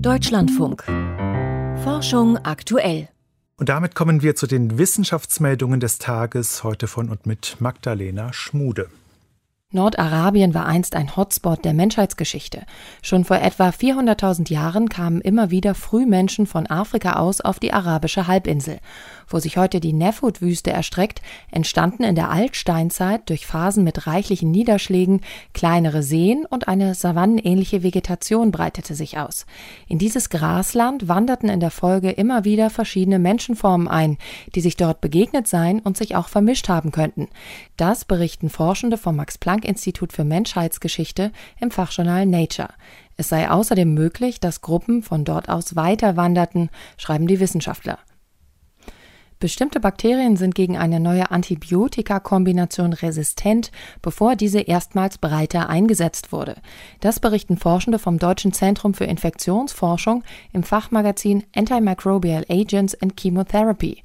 Deutschlandfunk. Forschung aktuell. Und damit kommen wir zu den Wissenschaftsmeldungen des Tages heute von und mit Magdalena Schmude. Nordarabien war einst ein Hotspot der Menschheitsgeschichte. Schon vor etwa 400.000 Jahren kamen immer wieder Frühmenschen von Afrika aus auf die arabische Halbinsel. Wo sich heute die Nefut-Wüste erstreckt, entstanden in der Altsteinzeit durch Phasen mit reichlichen Niederschlägen kleinere Seen und eine savannenähnliche Vegetation breitete sich aus. In dieses Grasland wanderten in der Folge immer wieder verschiedene Menschenformen ein, die sich dort begegnet seien und sich auch vermischt haben könnten. Das berichten Forschende vom Max-Planck-Institut für Menschheitsgeschichte im Fachjournal Nature. Es sei außerdem möglich, dass Gruppen von dort aus weiter wanderten, schreiben die Wissenschaftler. Bestimmte Bakterien sind gegen eine neue Antibiotika-Kombination resistent, bevor diese erstmals breiter eingesetzt wurde. Das berichten Forschende vom Deutschen Zentrum für Infektionsforschung im Fachmagazin Antimicrobial Agents and Chemotherapy.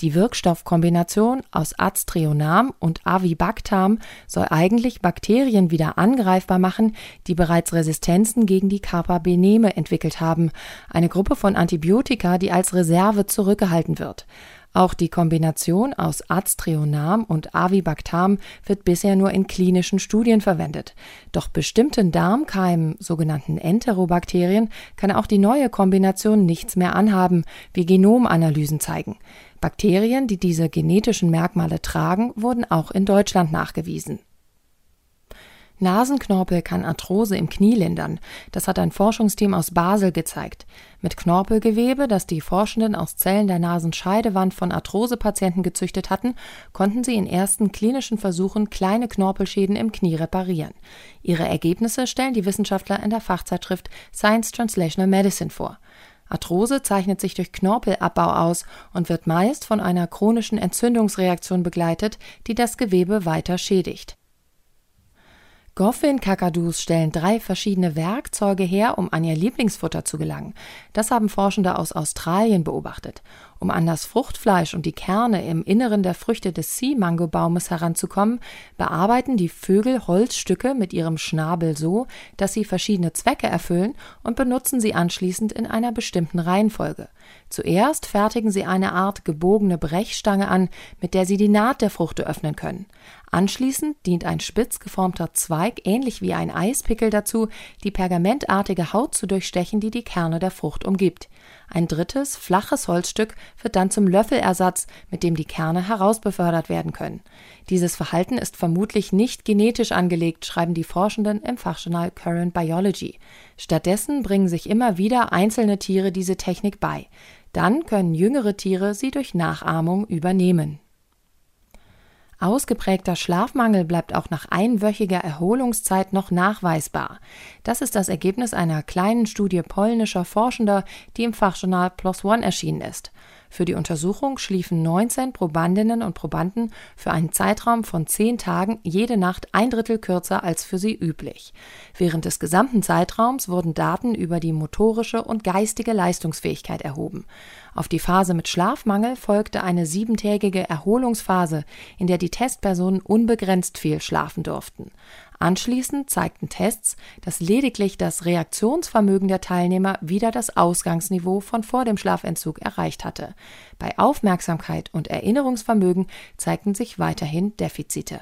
Die Wirkstoffkombination aus Aztrionam und Avibactam soll eigentlich Bakterien wieder angreifbar machen, die bereits Resistenzen gegen die Carbapeneme entwickelt haben, eine Gruppe von Antibiotika, die als Reserve zurückgehalten wird. Auch die Kombination aus Aztrionam und Avibactam wird bisher nur in klinischen Studien verwendet. Doch bestimmten Darmkeimen, sogenannten Enterobakterien, kann auch die neue Kombination nichts mehr anhaben, wie Genomanalysen zeigen. Bakterien, die diese genetischen Merkmale tragen, wurden auch in Deutschland nachgewiesen. Nasenknorpel kann Arthrose im Knie lindern. Das hat ein Forschungsteam aus Basel gezeigt. Mit Knorpelgewebe, das die Forschenden aus Zellen der Nasenscheidewand von Arthrosepatienten gezüchtet hatten, konnten sie in ersten klinischen Versuchen kleine Knorpelschäden im Knie reparieren. Ihre Ergebnisse stellen die Wissenschaftler in der Fachzeitschrift Science Translational Medicine vor. Arthrose zeichnet sich durch Knorpelabbau aus und wird meist von einer chronischen Entzündungsreaktion begleitet, die das Gewebe weiter schädigt. Goffin-Kakadus stellen drei verschiedene Werkzeuge her, um an ihr Lieblingsfutter zu gelangen. Das haben Forschende aus Australien beobachtet. Um an das Fruchtfleisch und die Kerne im Inneren der Früchte des Sea-Mango-Baumes heranzukommen, bearbeiten die Vögel Holzstücke mit ihrem Schnabel so, dass sie verschiedene Zwecke erfüllen und benutzen sie anschließend in einer bestimmten Reihenfolge. Zuerst fertigen sie eine Art gebogene Brechstange an, mit der sie die Naht der Fruchte öffnen können. Anschließend dient ein spitz geformter Zweig, ähnlich wie ein Eispickel, dazu, die pergamentartige Haut zu durchstechen, die die Kerne der Frucht umgibt. Ein drittes, flaches Holzstück wird dann zum Löffelersatz, mit dem die Kerne herausbefördert werden können. Dieses Verhalten ist vermutlich nicht genetisch angelegt, schreiben die Forschenden im Fachjournal Current Biology. Stattdessen bringen sich immer wieder einzelne Tiere diese Technik bei. Dann können jüngere Tiere sie durch Nachahmung übernehmen. Ausgeprägter Schlafmangel bleibt auch nach einwöchiger Erholungszeit noch nachweisbar. Das ist das Ergebnis einer kleinen Studie polnischer Forschender, die im Fachjournal PLOS ONE erschienen ist. Für die Untersuchung schliefen 19 Probandinnen und Probanden für einen Zeitraum von 10 Tagen jede Nacht ein Drittel kürzer als für sie üblich. Während des gesamten Zeitraums wurden Daten über die motorische und geistige Leistungsfähigkeit erhoben. Auf die Phase mit Schlafmangel folgte eine siebentägige Erholungsphase, in der die Testpersonen unbegrenzt viel schlafen durften. Anschließend zeigten Tests, dass lediglich das Reaktionsvermögen der Teilnehmer wieder das Ausgangsniveau von vor dem Schlafentzug erreicht hatte. Bei Aufmerksamkeit und Erinnerungsvermögen zeigten sich weiterhin Defizite.